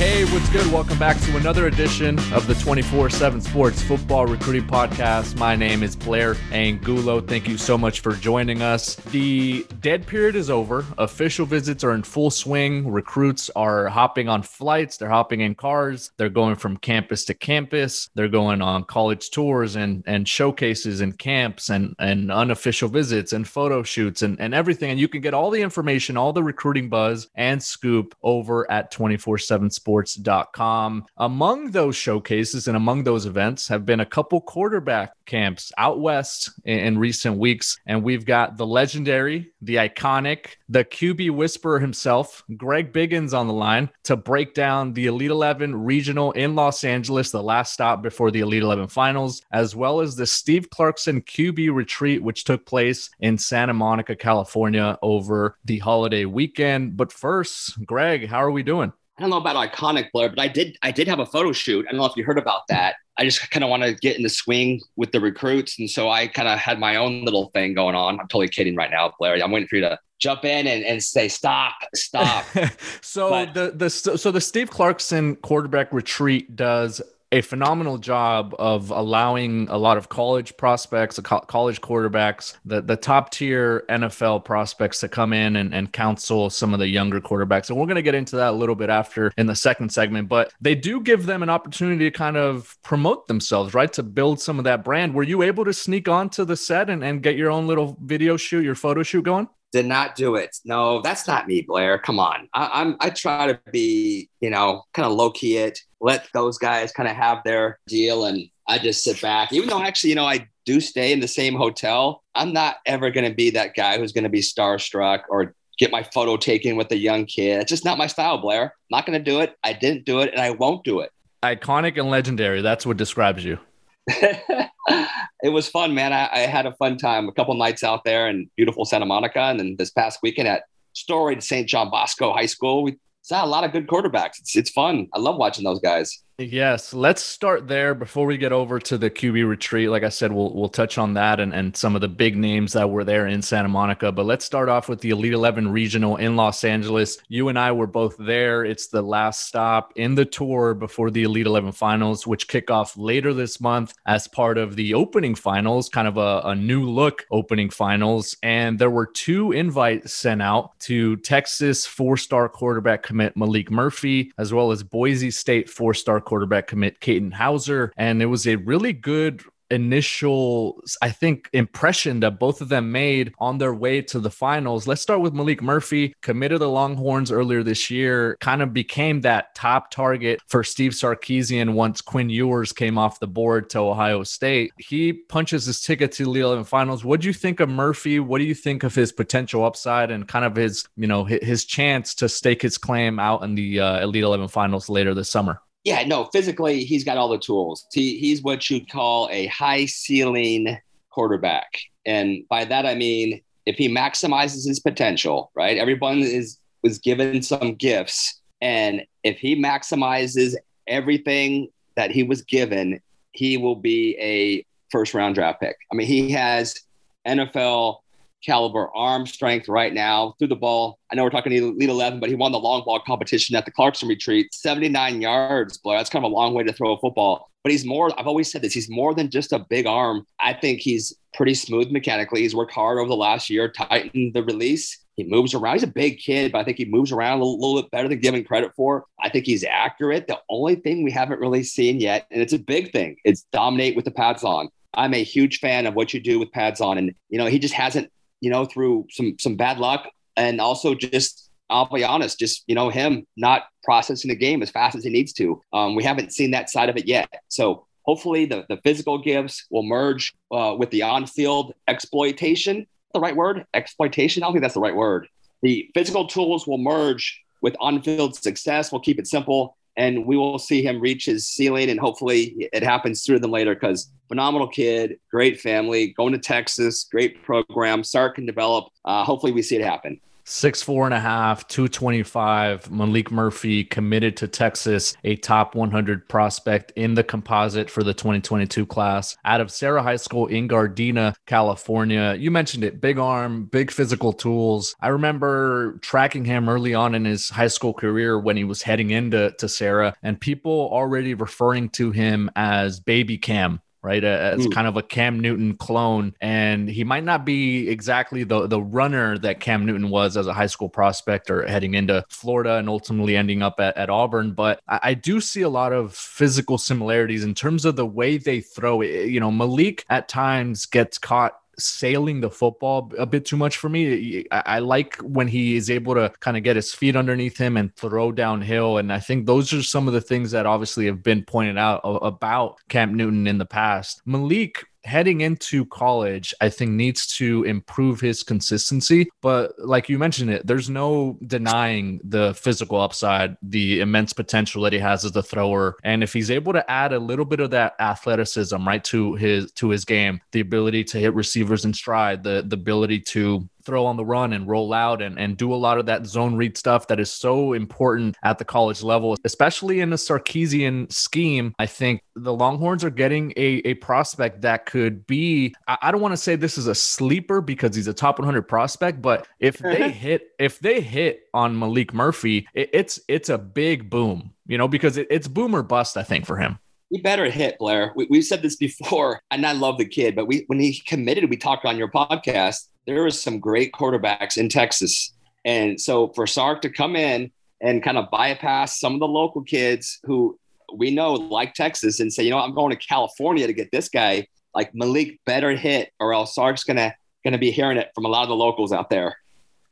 Hey, what's good? Welcome back to another edition of the 24 7 Sports Football Recruiting Podcast. My name is Blair Angulo. Thank you so much for joining us. The dead period is over. Official visits are in full swing. Recruits are hopping on flights, they're hopping in cars, they're going from campus to campus, they're going on college tours and, and showcases and camps and, and unofficial visits and photo shoots and, and everything. And you can get all the information, all the recruiting buzz and scoop over at 24 7 Sports sports.com. Among those showcases and among those events have been a couple quarterback camps out west in, in recent weeks. And we've got the legendary, the iconic, the QB whisperer himself, Greg Biggins on the line to break down the Elite 11 regional in Los Angeles, the last stop before the Elite 11 finals, as well as the Steve Clarkson QB retreat, which took place in Santa Monica, California over the holiday weekend. But first, Greg, how are we doing? I don't know about iconic Blair, but I did I did have a photo shoot. I don't know if you heard about that. I just kind of want to get in the swing with the recruits, and so I kind of had my own little thing going on. I'm totally kidding right now, Blair. I'm waiting for you to jump in and, and say stop, stop. so but, the the so the Steve Clarkson quarterback retreat does a phenomenal job of allowing a lot of college prospects, college quarterbacks, the, the top tier NFL prospects to come in and, and counsel some of the younger quarterbacks. And we're going to get into that a little bit after in the second segment, but they do give them an opportunity to kind of promote themselves, right? To build some of that brand. Were you able to sneak onto the set and, and get your own little video shoot, your photo shoot going? did not do it. No, that's not me, Blair. Come on. I, am I try to be, you know, kind of low key it, let those guys kind of have their deal. And I just sit back, even though actually, you know, I do stay in the same hotel. I'm not ever going to be that guy who's going to be starstruck or get my photo taken with a young kid. It's just not my style, Blair. I'm not going to do it. I didn't do it and I won't do it. Iconic and legendary. That's what describes you. it was fun, man. I, I, had a fun time. A couple nights out there in beautiful Santa Monica, and then this past weekend at storied St. John Bosco High School. We saw a lot of good quarterbacks. It's it's fun. I love watching those guys. Yes, let's start there before we get over to the QB retreat. Like I said, we'll we'll touch on that and, and some of the big names that were there in Santa Monica. But let's start off with the Elite 11 regional in Los Angeles. You and I were both there. It's the last stop in the tour before the Elite 11 finals, which kick off later this month as part of the opening finals, kind of a, a new look opening finals. And there were two invites sent out to Texas four star quarterback commit Maalik Murphy, as well as Boise State four star quarterback commit Katin Houser. And it was a really good initial, I think, impression that both of them made on their way to the finals. Let's start with Maalik Murphy, committed the Longhorns earlier this year, kind of became that top target for Steve Sarkisian once Quinn Ewers came off the board to Ohio State. He punches his ticket to the 11 finals. What do you think of Murphy? What do you think of his potential upside and kind of his, you know, his chance to stake his claim out in the uh, Elite 11 finals later this summer? Yeah, no, physically he's got all the tools. He, he's what you'd call a high ceiling quarterback. And by that I mean if he maximizes his potential, right? Everyone is was given some gifts. And if he maximizes everything that he was given, he will be a first round draft pick. I mean, he has NFL caliber arm strength right now through the ball. I know we're talking Elite 11, but he won the long ball competition at the Clarkson retreat, 79 yards, boy. That's kind of a long way to throw a football. But he's more, I've always said this, he's more than just a big arm. I think he's pretty smooth mechanically. He's worked hard over the last year, tightened the release. He moves around. He's a big kid, but I think he moves around a little, little bit better than given credit for. I think he's accurate. The only thing we haven't really seen yet, and it's a big thing, it's dominate with the pads on. I'm a huge fan of what you do with pads on. And, you know, he just hasn't you know, through some some bad luck and also just I'll be honest, just you know him not processing the game as fast as he needs to. Um, we haven't seen that side of it yet. So hopefully the, the physical gifts will merge uh, with the on-field exploitation. The right word? Exploitation? I don't think that's the right word. The physical tools will merge with on-field success. We'll keep it simple, and we will see him reach his ceiling. And hopefully, it happens sooner than later. Because phenomenal kid, great family, going to Texas, great program. Sark can develop. Uh, hopefully, we see it happen. Six four and a half, 225. Maalik Murphy committed to Texas, a top 100 prospect in the composite for the 2022 class out of Serra High School in Gardena, California. You mentioned it big arm, big physical tools. I remember tracking him early on in his high school career when he was heading into to Serra, and people already referring to him as Baby Cam right? Uh, it's kind of a Cam Newton clone, and he might not be exactly the the runner that Cam Newton was as a high school prospect or heading into Florida and ultimately ending up at, at Auburn. But I, I, do see a lot of physical similarities in terms of the way they throw it. You know, Maalik at times gets caught sailing the football a bit too much for me. I, I like when he is able to kind of get his feet underneath him and throw downhill. And I think those are some of the things that obviously have been pointed out about Cam Newton in the past. Maalik heading into college, I think needs to improve his consistency. But like you mentioned it, there's no denying the physical upside, the immense potential that he has as a thrower. And if he's able to add a little bit of that athleticism right to his to his game, the ability to hit receivers in stride, the the ability to throw on the run and roll out and, and do a lot of that zone read stuff that is so important at the college level, especially in the Sarkisian scheme. I think the Longhorns are getting a, a prospect that could be, I, I don't want to say this is a sleeper because he's a top 100 prospect, but if they hit, if they hit on Maalik Murphy, it, it's, it's a big boom, you know, because it, it's boom or bust, I think, for him he better hit Blair. We, have said this before, and I love the kid, but we when he committed, we talked on your podcast there was some great quarterbacks in Texas. And so for Sark to come in and kind of bypass some of the local kids who we know like Texas and say, you know, I'm going to California to get this guy, like Maalik better hit or else Sark's gonna gonna be hearing it from a lot of the locals out there.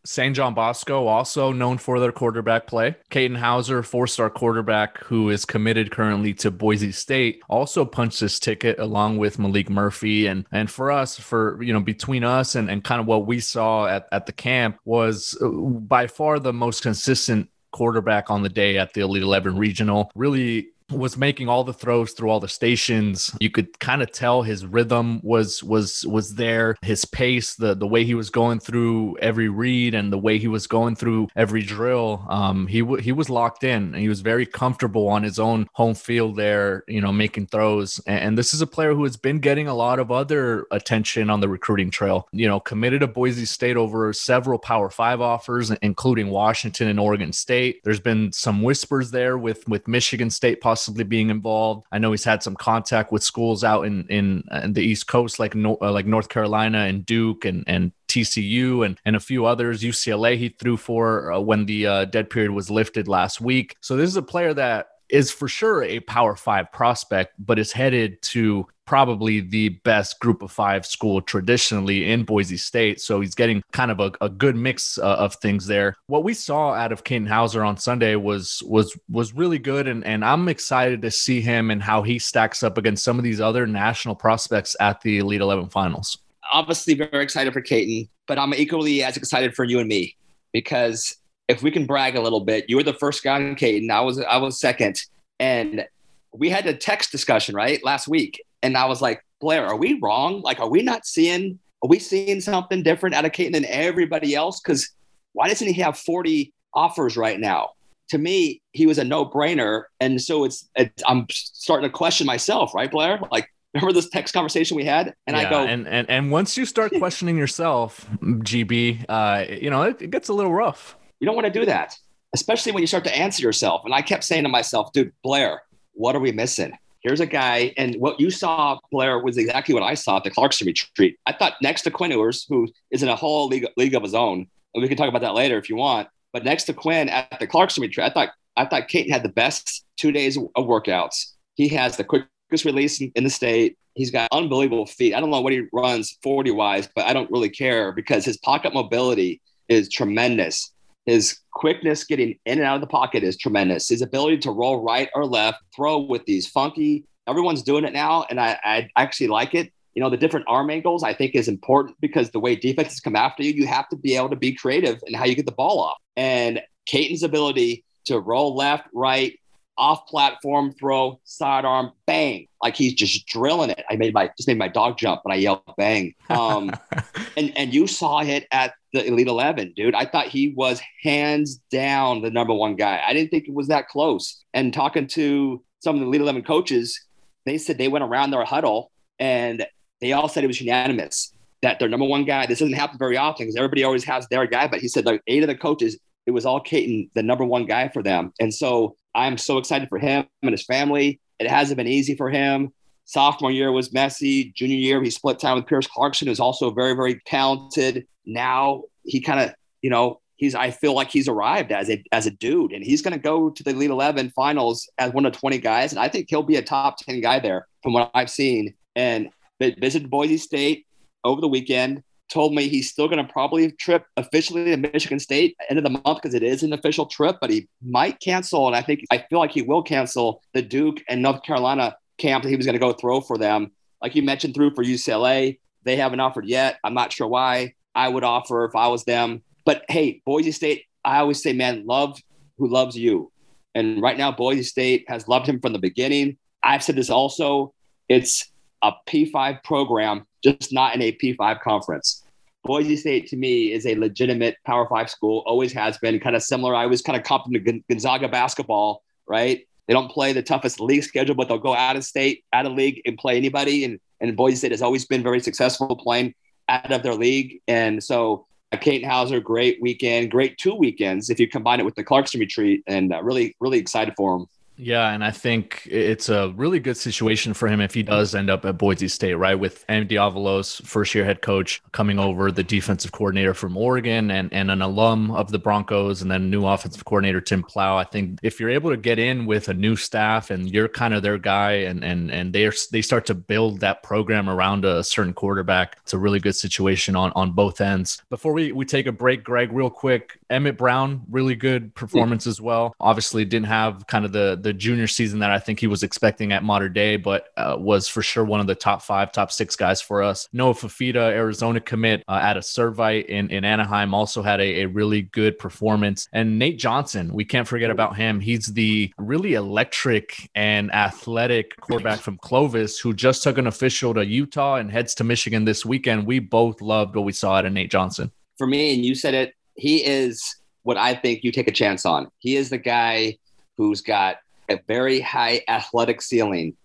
St. John Bosco, also known for their quarterback play. Katin Houser, four star quarterback who is committed currently to Boise State, also punched his ticket along with Maalik Murphy. And and for us, for you know, between us and, and kind of what we saw at, at the camp was uh, by far the most consistent quarterback on the day at the Elite 11 regional. Really was making all the throws through all the stations. You could kind of tell his rhythm was was was there, his pace, the the way he was going through every read and the way he was going through every drill. Um, he w- he was locked in. And he was very comfortable on his own home field there, you know, making throws. And, and this is a player who has been getting a lot of other attention on the recruiting trail. You know, committed to Boise State over several Power Five offers, including Washington and Oregon State. There's been some whispers there with with Michigan State possibly possibly being involved. I know he's had some contact with schools out in in, in the East Coast, like no, uh, like North Carolina and Duke and and TCU and, and a few others. UCLA he threw for uh, when the uh, dead period was lifted last week. So this is a player that is for sure a Power Five prospect, but is headed to probably the best group of five school traditionally in Boise State. So he's getting kind of a, a good mix uh, of things there. What we saw out of Katin Houser on Sunday was was was really good, and and I'm excited to see him and how he stacks up against some of these other national prospects at the Elite Eleven finals. Obviously, very excited for Katin, but I'm equally as excited for you and me because if we can brag a little bit, you were the first guy on Katin. I was I was second, and we had a text discussion right last week, and I was like, Blair, are we wrong? Like, are we not seeing, are we seeing something different out of Katin than everybody else? Because why doesn't he have 40 offers right now? To me, he was a no brainer. And so it's, it's, I'm starting to question myself, right, Blair? Like, remember this text conversation we had? And yeah, I go, and, and, and once you start questioning yourself, GB, uh, you know, it, it gets a little rough. You don't want to do that, especially when you start to answer yourself. And I kept saying to myself, dude, Blair, what are we missing? Here's a guy, and what you saw, Blair, was exactly what I saw at the Clarkson retreat. I thought next to Quinn Ewers, who is in a whole league, league of his own, and we can talk about that later if you want. But next to Quinn at the Clarkson retreat, I thought I thought Katin had the best two days of workouts. He has the quickest release in, in the state. He's got unbelievable feet. I don't know what he runs 40 wise, but I don't really care because his pocket mobility is tremendous His quickness getting in and out of the pocket is tremendous. His ability to roll right or left, throw with these funky, everyone's doing it now. And I, I actually like it. You know, the different arm angles I think is important because the way defenses come after you, you have to be able to be creative in how you get the ball off. And Katin's ability to roll left, right, off platform throw, sidearm, bang. Like he's just drilling it. I made my just made my dog jump and I yelled bang. Um, and and you saw it at the Elite Eleven, dude. I thought he was hands down the number one guy. I didn't think it was that close. And talking to some of the Elite Eleven coaches, they said they went around their huddle and they all said it was unanimous that their number one guy. This doesn't happen very often because everybody always has their guy. But he said like eight of the coaches, it was all Katin, the number one guy for them. And so I'm so excited for him and his family. It hasn't been easy for him. Sophomore year was messy. Junior year, he split time with Pierce Clarkson, who's also very, very talented. Now he kind of, you know, he's I feel like he's arrived as a as a dude, and he's going to go to the Elite Eleven finals as one of twenty guys, and I think he'll be a top ten guy there from what I've seen. And visited Boise State over the weekend told me he's still going to probably trip officially to Michigan State end of the month because it is an official trip, but he might cancel. And I think I feel like he will cancel the Duke and North Carolina camp that he was going to go throw for them. Like you mentioned, through for UCLA, they haven't offered yet. I'm not sure why. I would offer if I was them. But hey, Boise State, I always say, man, love who loves you. And right now, Boise State has loved him from the beginning. I've said this also. It's a P5 program just not in a P5 conference. Boise State to me is a legitimate Power Five school, always has been kind of similar. I was kind of comparing to Gonzaga basketball, right? They don't play the toughest league schedule, but they'll go out of state, out of league, and play anybody. And, and Boise State has always been very successful playing out of their league. And so, uh, Katin Houser, great weekend, great two weekends if you combine it with the Clarkson retreat, and uh, really, really excited for him. Yeah, and I think it's a really good situation for him if he does end up at Boise State, right? With Andy Avalos, first year head coach, coming over, the defensive coordinator from Oregon, and, and an alum of the Broncos, and then new offensive coordinator Tim Plough. I think if you're able to get in with a new staff and you're kind of their guy, and and and they they start to build that program around a certain quarterback, it's a really good situation on on both ends. Before we we take a break, Greg, real quick, Emmett Brown, really good performance as well. Obviously, didn't have kind of the the junior season that I think he was expecting at Mater Dei, but uh, was for sure one of the top five, top six guys for us. Noah Fifita, Arizona commit uh, at a Servite in, in Anaheim, also had a, a really good performance. And Nate Johnson, we can't forget about him. He's the really electric and athletic quarterback from Clovis who just took an official to Utah and heads to Michigan this weekend. We both loved what we saw out of Nate Johnson. For me, and you said it, he is what I think you take a chance on. He is the guy who's got a very high athletic ceiling.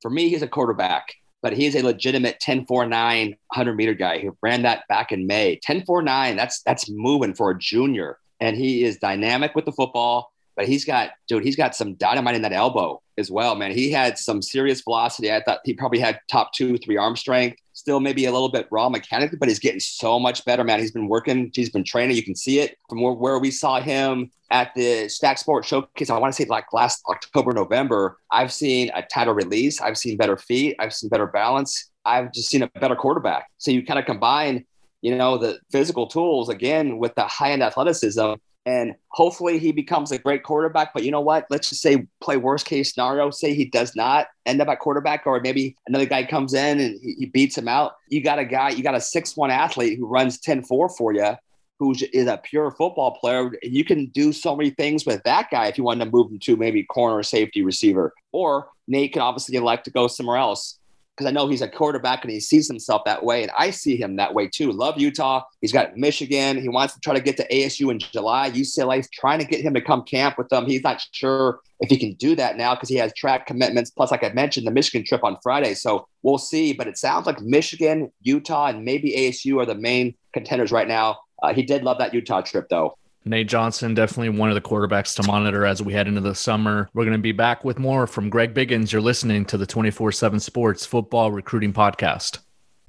For me, he's a quarterback, but he's a legitimate 10 4 9 100 meter guy who ran that back in May. 10 4 9, that's, that's moving for a junior. And he is dynamic with the football, but he's got, dude, he's got some dynamite in that elbow as well, man. He had some serious velocity. I thought he probably had top two, three arm strength. Still maybe a little bit raw mechanically, but he's getting so much better, man. He's been working, he's been training. You can see it from where, where we saw him at the Stack Sport Showcase. I want to say like last October, November. I've seen a tighter release. I've seen better feet. I've seen better balance. I've just seen a better quarterback. So you kind of combine, you know, the physical tools again with the high end athleticism and hopefully he becomes a great quarterback. But you know what? Let's just say play worst case scenario. Say he does not end up at quarterback, or maybe another guy comes in and he, he beats him out. You got a guy, you got a six one athlete who runs 10-4 for you, who is a pure football player. And you can do so many things with that guy if you want to move him to maybe corner, safety, receiver. Or Nate can obviously elect to go somewhere else because I know he's a quarterback and he sees himself that way. And I see him that way too. Love Utah. He's got Michigan. He wants to try to get to ASU in July. UCLA's trying to get him to come camp with them. He's not sure if he can do that now because he has track commitments. Plus, like I mentioned, the Michigan trip on Friday. So we'll see. But it sounds like Michigan, Utah, and maybe ASU are the main contenders right now. Uh, he did love that Utah trip, though. Nate Johnson, definitely one of the quarterbacks to monitor as we head into the summer. We're going to be back with more from Greg Biggins. You're listening to the 24 7 Sports Football Recruiting Podcast.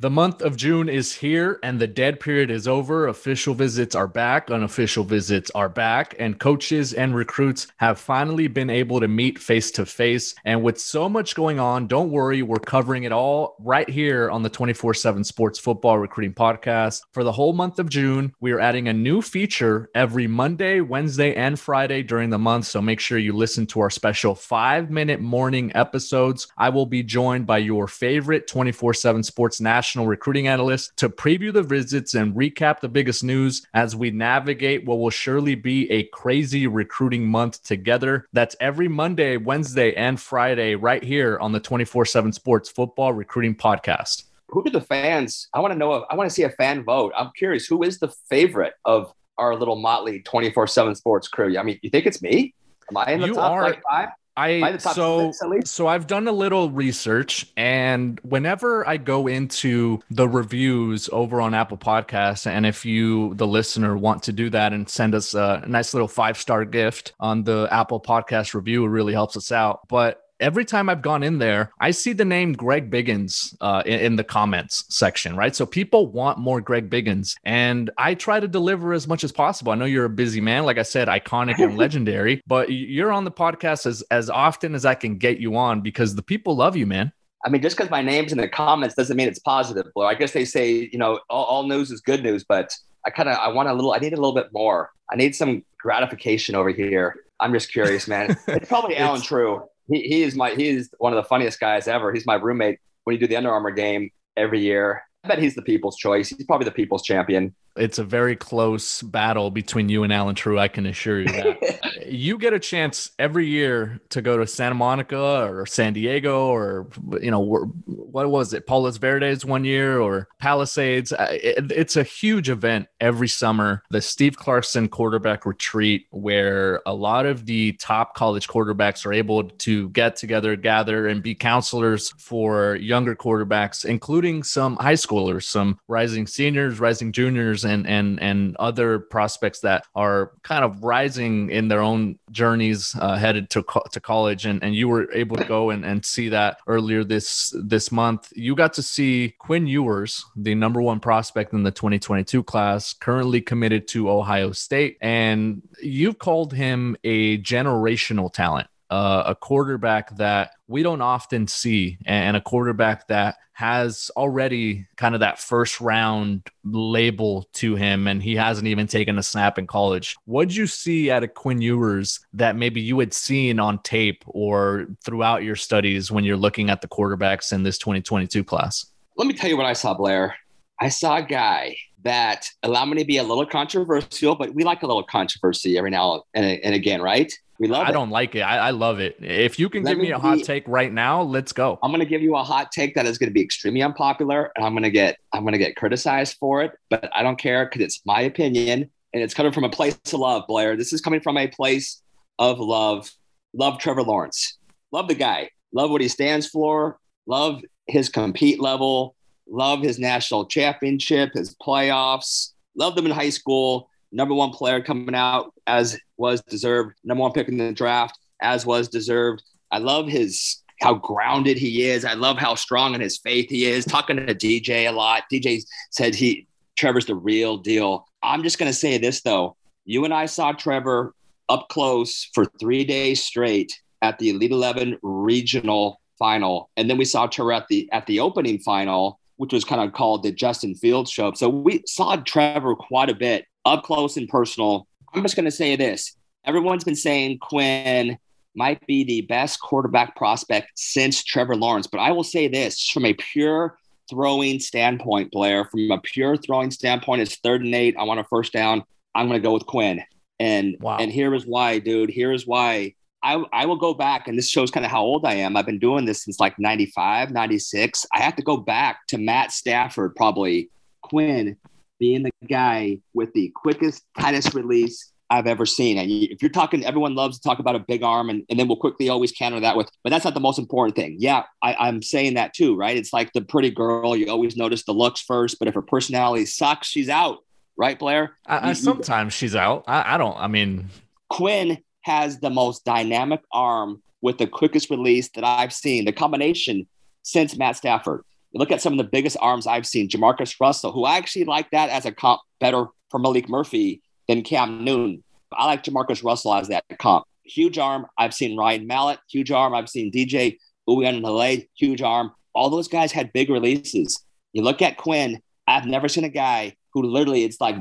The month of June is here and the dead period is over. Official visits are back, unofficial visits are back, and coaches and recruits have finally been able to meet face to face. And with so much going on, don't worry, we're covering it all right here on the 24 7 Sports Football Recruiting Podcast. For the whole month of June, we are adding a new feature every Monday, Wednesday, and Friday during the month. So make sure you listen to our special five minute morning episodes. I will be joined by your favorite 24 7 Sports National national recruiting analyst to preview the visits and recap the biggest news as we navigate what will surely be a crazy recruiting month together. That's every Monday, Wednesday, and Friday right here on the 24 7 Sports Football Recruiting Podcast. Who do the fans? I want to know. I want to see a fan vote. I'm curious. Who is the favorite of our little motley 24 7 sports crew? I mean, you think it's me? Am I in the you top are, like five? I so so I've done a little research, and whenever I go into the reviews over on Apple Podcasts, and if you, the listener, want to do that and send us a nice little five star gift on the Apple Podcast review, it really helps us out. But every time I've gone in there, I see the name Greg Biggins uh, in, in, the comments section, right? So people want more Greg Biggins, and I try to deliver as much as possible. I know you're a busy man, like I said, iconic and legendary, but you're on the podcast as as often as I can get you on because the people love you, man. I mean, just because my name's in the comments doesn't mean it's positive. Or I guess they say, you know, all, all news is good news, but I kind of I want a little. I need a little bit more. I need some gratification over here. I'm just curious, man. It's probably Allen Trieu he, he is my he is one of the funniest guys ever. He's my roommate when you do the Under Armour game every year. I bet he's the people's choice. He's probably the people's champion it's a very close battle between you and Allen Trieu. I can assure you that. you get a chance every year to go to Santa Monica or San Diego or you know what was it, Palos Verdes one year or Palisades. It's a huge event every summer. The Steve Clarkson quarterback retreat, where a lot of the top college quarterbacks are able to get together, gather, and be counselors for younger quarterbacks, including some high schoolers, some rising seniors, rising juniors and and and other prospects that are kind of rising in their own journeys uh, headed to co- to college. And and you were able to go and, and see that earlier this this month. You got to see Quinn Ewers the number one prospect in the 2022 class currently committed to Ohio State. And you've called him a generational talent uh, a quarterback that we don't often see, and a quarterback that has already kind of that first round label to him, and he hasn't even taken a snap in college. What'd you see out of Quinn Ewers that maybe you had seen on tape or throughout your studies when you're looking at the quarterbacks in this 2022 class? Let me tell you what I saw, Blair. I saw a guy that allow me to be a little controversial, but we like a little controversy every now and, and again, right? We love I it. don't like it. I, I love it. If you can Let give me, me a hot be, take right now, let's go. I'm going to give you a hot take that is going to be extremely unpopular, and I'm to get I'm going to get criticized for it, but I don't care because it's my opinion and it's coming from a place of love, Blair. This is coming from a place of love. Love Trevor Lawrence. Love the guy. Love what he stands for. Love his compete level. Love his national championship, his playoffs. Love them in high school number one player coming out as was deserved, number one pick in the draft as was deserved. I love his how grounded he is. I love how strong in his faith he is. Talking to DJ a lot. DJ said he Trevor's the real deal. I'm just gonna say this though. You and I saw Trevor up close for three days straight at the Elite Eleven regional final, and then we saw Trevor at the at the opening final, which was kind of called the Justin Fields show. So we saw Trevor quite a bit up close and personal. I'm just going to say this. Everyone's been saying Quinn might be the best quarterback prospect since Trevor Lawrence, but I will say this from a pure throwing standpoint, Blair, from a pure throwing standpoint, it's third and eight. I want a first down. I'm going to go with Quinn. And wow. and here is why, dude. Here is why. I, I will go back, and this shows kind of how old I am. I've been doing this since like 95, 96. I have to go back to Matt Stafford, probably Quinn being the guy with the quickest, tightest release I've ever seen. And if you're talking, everyone loves to talk about a big arm, and, and then we'll quickly always counter that with, but that's not the most important thing. Yeah, I, I'm saying that too, right? It's like the pretty girl. You always notice the looks first, but if her personality sucks, she's out, right, Blair? I, I, sometimes she's out. I, I don't, I mean, Quinn has the most dynamic arm with the quickest release that I've seen. The combination since Matt Stafford. You look at some of the biggest arms I've seen. Jamarcus Russell, who I actually like that as a comp better for Maalik Murphy than Cam Newton. I like Jamarcus Russell as that comp. Huge arm. I've seen Ryan Mallett, huge arm. I've seen DJ Uiagalelei, huge arm. All those guys had big releases. You look at Quinn. I've never seen a guy who literally it's like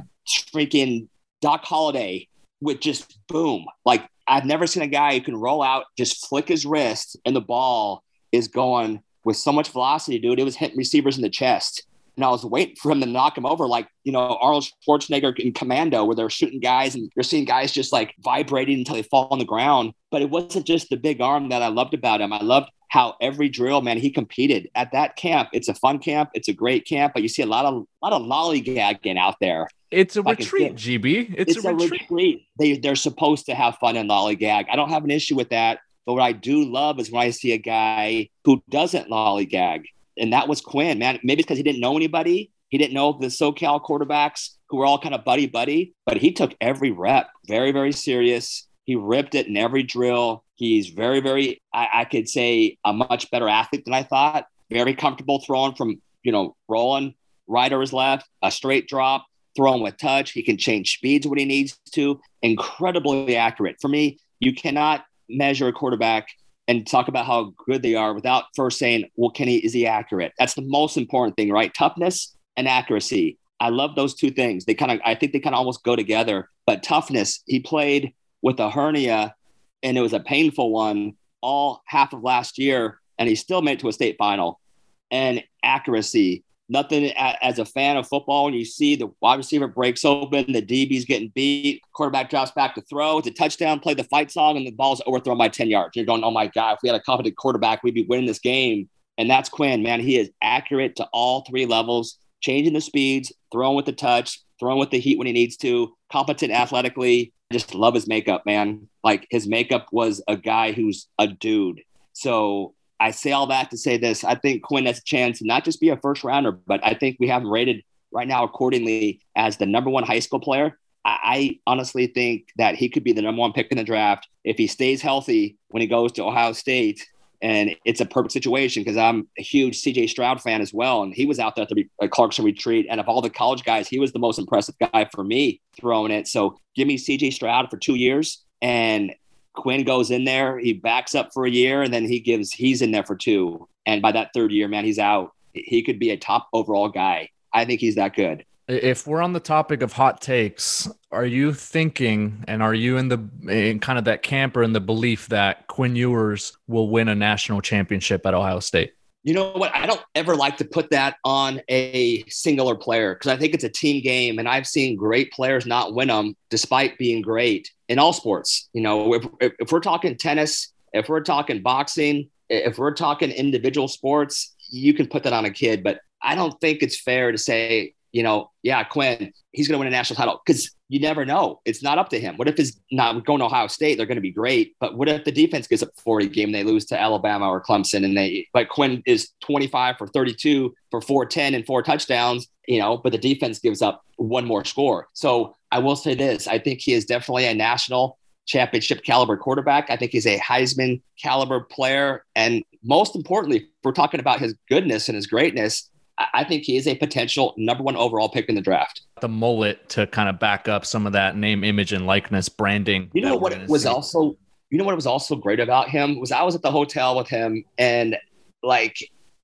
freaking Doc Holliday with just boom. Like I've never seen a guy who can roll out, just flick his wrist, and the ball is going with so much velocity, dude. It was hitting receivers in the chest. And I was waiting for him to knock him over, like, you know, Arnold Schwarzenegger in Commando, where they're shooting guys and you're seeing guys just like vibrating until they fall on the ground. But it wasn't just the big arm that I loved about him. I loved how every drill, man, he competed at that camp. It's a fun camp. It's a great camp, but you see a lot of, a lot of lollygagging out there. It's a retreat, GB. It's, it's a, retreat. a, retreat. They they're supposed to have fun and lollygag. I don't have an issue with that. But what I do love is when I see a guy who doesn't lollygag, and that was Quinn. Man, maybe it's because he didn't know anybody. He didn't know the SoCal quarterbacks who were all kind of buddy buddy, but he took every rep very very serious. He ripped it in every drill. He's very very. I, I could say a much better athlete than I thought. Very comfortable throwing from you know rolling right or his left, a straight drop throwing with touch. He can change speeds when he needs to. Incredibly accurate. For me, you cannot measure a quarterback and talk about how good they are without first saying, well, he is he accurate? That's the most important thing, right? Toughness and accuracy. I love those two things. They kind of I think they kind of almost go together. But toughness, he played with a hernia and it was a painful one all half of last year, and he still made it to a state final. And accuracy, nothing as a fan of football when you see the wide receiver breaks open, the DB's getting beat, quarterback drops back to throw, it's a touchdown, play the fight song, and the ball's overthrown by 10 yards. You're going, oh my God, if we had a competent quarterback, we'd be winning this game. And that's Quinn, man. He is accurate to all three levels, changing the speeds, throwing with the touch, throwing with the heat when he needs to, competent athletically. Just love his makeup, man. Like his makeup was a guy who's a dude. So I say all that to say this. I think Quinn has a chance to not just be a first rounder, but I think we have him rated right now accordingly as the number one high school player. I, I honestly think that he could be the number one pick in the draft if he stays healthy when he goes to Ohio State. And it's a perfect situation because I'm a huge CJ Stroud fan as well. And he was out there at the Clarkson retreat. And of all the college guys, he was the most impressive guy for me throwing it. So give me CJ Stroud for two years and Quinn goes in there, he backs up for a year, and then he gives he's in there for two. And by that third year, man, he's out. He could be a top overall guy. I think he's that good. If we're on the topic of hot takes, are you thinking and are you in the in kind of that camp or in the belief that Quinn Ewers will win a national championship at Ohio State? You know what? I don't ever like to put that on a singular player because I think it's a team game, and I've seen great players not win them despite being great in all sports. You know, if, if we're talking tennis, if we're talking boxing, if we're talking individual sports, you can put that on a kid. But I don't think it's fair to say, you know, yeah, Quinn, he's going to win a national title because you never know. It's not up to him. What if it's not going to Ohio State? They're going to be great. But what if the defense gives up 40 game and they lose to Alabama or Clemson and they, but Quinn is 25 for 32 for 410 and four touchdowns, you know, but the defense gives up one more score. So I will say this I think he is definitely a national championship caliber quarterback. I think he's a Heisman caliber player. And most importantly, we're talking about his goodness and his greatness, I think he is a potential number one overall pick in the draft. The mullet to kind of back up some of that name, image, and likeness branding. You know what was see. also, you know what was also great about him was I was at the hotel with him and like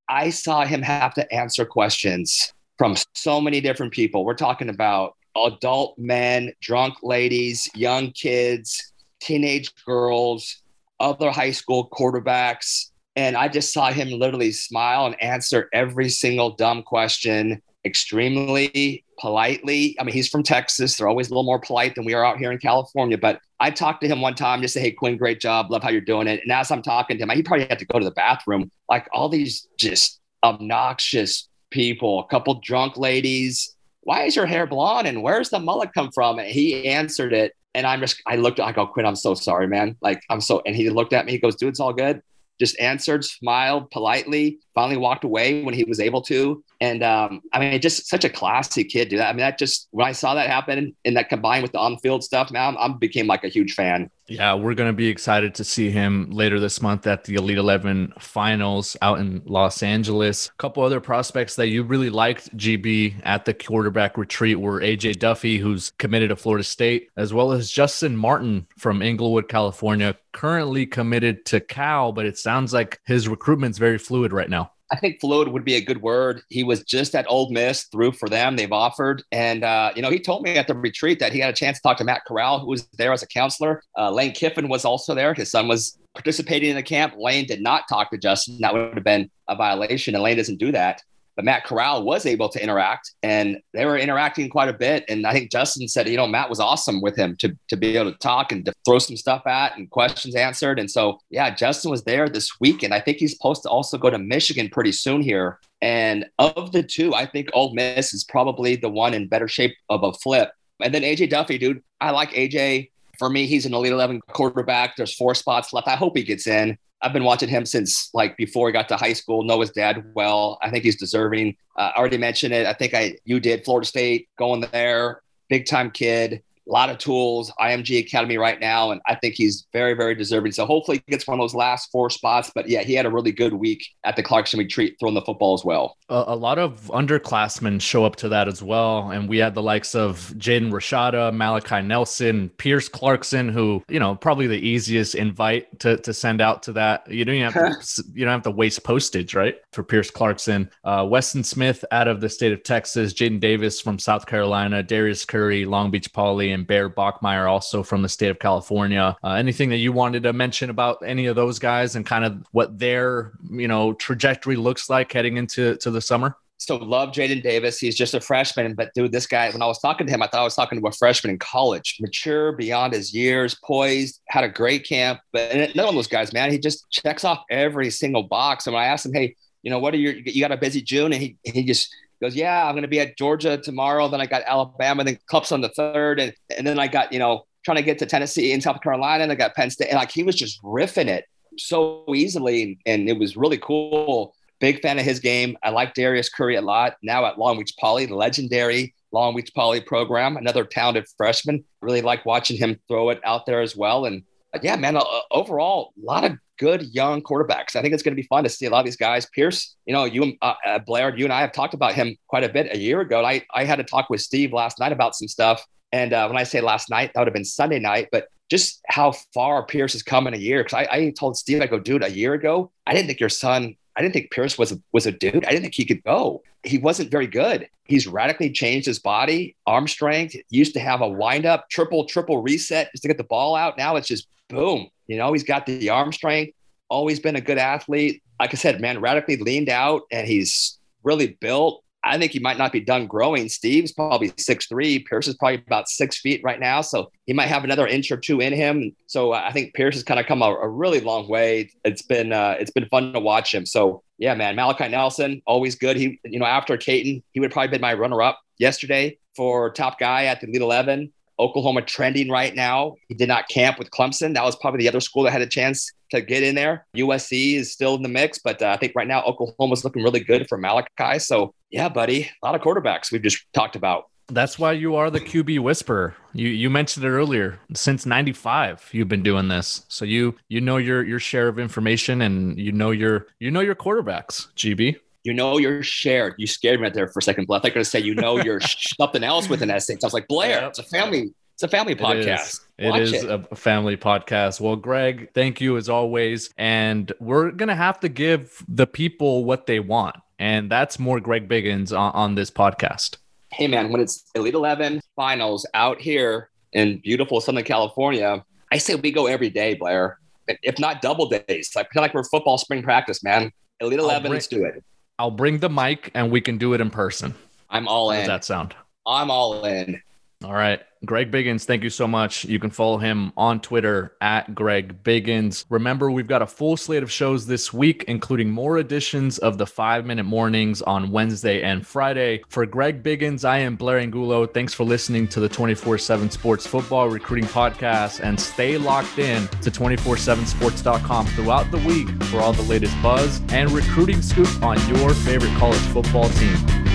I saw him have to answer questions from so many different people. We're talking about adult men, drunk ladies, young kids, teenage girls, other high school quarterbacks, and I just saw him literally smile and answer every single dumb question. extremely politely. I mean, he's from Texas. They're always a little more polite than we are out here in California. But I talked to him one time just say, Hey, Quinn, great job. Love how you're doing it. And as I'm talking to him, he probably had to go to the bathroom. Like all these just obnoxious people, a couple drunk ladies. Why is your hair blonde? And where's the mullet come from? And he answered it. And I'm just, I looked, I go, Quinn, I'm so sorry, man. Like, I'm so, and he looked at me, he goes, dude, it's all good just answered, smiled politely, finally walked away when he was able to. And um, I mean, just such a classy kid, dude. I mean, that just when I saw that happen and that combined with the on-field stuff, man, I became like a huge fan. Yeah, we're going to be excited to see him later this month at the Elite 11 finals out in Los Angeles. A couple other prospects that you really liked, GB, at the quarterback retreat were AJ Duffy, who's committed to Florida State, as well as Justin Martin from Inglewood, California, currently committed to Cal, but it sounds like his recruitment's very fluid right now. I think fluid would be a good word. He was just at Ole Miss through for them. They've offered. And, uh, you know, he told me at the retreat that he had a chance to talk to Matt Corral, who was there as a counselor. Uh, Lane Kiffin was also there. His son was participating in the camp. Lane did not talk to Justin. That would have been a violation. And Lane doesn't do that but Matt Corral was able to interact and they were interacting quite a bit. And I think Justin said, you know, Matt was awesome with him to, to be able to talk and to throw some stuff at and questions answered. And so, yeah, Justin was there this week. And I think he's supposed to also go to Michigan pretty soon here. And of the two, I think Ole Miss is probably the one in better shape of a flip. And then AJ Duffy, dude, I like AJ. For me, he's an Elite 11 quarterback. There's four spots left. I hope he gets in. I've been watching him since like before he got to high school. Know his dad well. I think he's deserving. Uh, I already mentioned it. I think I you did Florida State going there, big time kid a lot of tools, IMG Academy right now, and I think he's very, very deserving. So hopefully he gets one of those last four spots. But yeah, he had a really good week at the Clarkson retreat throwing the football as well. A, a lot of underclassmen show up to that as well. And we had the likes of Jaden Rashada, Malachi Nelson, Pierce Clarkson, who, you know, probably the easiest invite to, to send out to that. You don't have to, you don't have to waste postage, right? For Pierce Clarkson. Uh, Weston Smith out of the state of Texas, Jaden Davis from South Carolina, Darius Curry, Long Beach Poly, and Bear Bachmeier, also from the state of California. Uh, anything that you wanted to mention about any of those guys and kind of what their you know trajectory looks like heading into to the summer? So love Jaden Davis. He's just a freshman, but dude, this guy. When I was talking to him, I thought I was talking to a freshman in college, mature beyond his years, poised, had a great camp. But none of those guys, man, he just checks off every single box. And when I asked him, hey, you know, what are your? You got a busy June, and he he just goes, yeah, I'm going to be at Georgia tomorrow. Then I got Alabama, then Cups on the third, and and then I got you know trying to get to Tennessee and South Carolina, and I got Penn State, and like he was just riffing it so easily, and it was really cool. Big fan of his game. I like Darius Curry a lot. Now at Long Beach Poly, the legendary Long Beach Poly program, another talented freshman. Really like watching him throw it out there as well. And yeah, man, uh, overall, a lot of good young quarterbacks. I think it's going to be fun to see a lot of these guys. Pierce, you know, you, uh, uh, Blair, you and I have talked about him quite a bit a year ago. I, I had to talk with Steve last night about some stuff. And uh, when I say last night, that would have been Sunday night, but just how far Pierce has come in a year. Cause I, I told Steve, I go, dude, a year ago, I didn't think your son, I didn't think Pierce was a, was a dude. I didn't think he could go. He wasn't very good. He's radically changed his body, arm strength. Used to have a wind up, triple, triple reset just to get the ball out. Now it's just boom. You know, he's got the arm strength, always been a good athlete. Like I said, man, radically leaned out and he's really built. I think he might not be done growing. Steve's probably six three. Pierce is probably about six feet right now. So he might have another inch or two in him. So I think Pierce has kind of come a, a really long way. It's been uh, it's been fun to watch him. So yeah, man, Malachi Nelson, always good. He, you know, after Katin, he would probably been my runner up yesterday for top guy at the Elite 11. Oklahoma trending right now. He did not camp with Clemson. That was probably the other school that had a chance to get in there. USC is still in the mix, but uh, I think right now Oklahoma's looking really good for Malachi. So, yeah, buddy, a lot of quarterbacks we've just talked about. That's why you are the QB whisperer. You you mentioned it earlier. Since 95 you've been doing this. So you you know your your share of information and you know your you know your quarterbacks, GB you know you're shared. You scared me right there for a second, Blair. I thought you were going to say, you know you're something else with an essence. I was like, Blair, yep. it's a family, it's a family podcast. It is, it is it. a family podcast. Well, Greg, thank you as always. And we're going to have to give the people what they want. And that's more Greg Biggins on, on this podcast. Hey, man, when it's Elite 11 finals out here in beautiful Southern California, I say we go every day, Blair, if not double days. Like, pretend like we're football spring practice, man. Elite 11, bring, let's do it. I'll bring the mic and we can do it in person. I'm all How in. does that sound? I'm all in. All right. Greg Biggins, thank you so much. You can follow him on Twitter at Greg Biggins. Remember, we've got a full slate of shows this week, including more editions of the five minute mornings on Wednesday and Friday. For Greg Biggins, I am Blair Angulo. Thanks for listening to the 24 7 Sports Football Recruiting Podcast and stay locked in to 247sports.com throughout the week for all the latest buzz and recruiting scoop on your favorite college football team.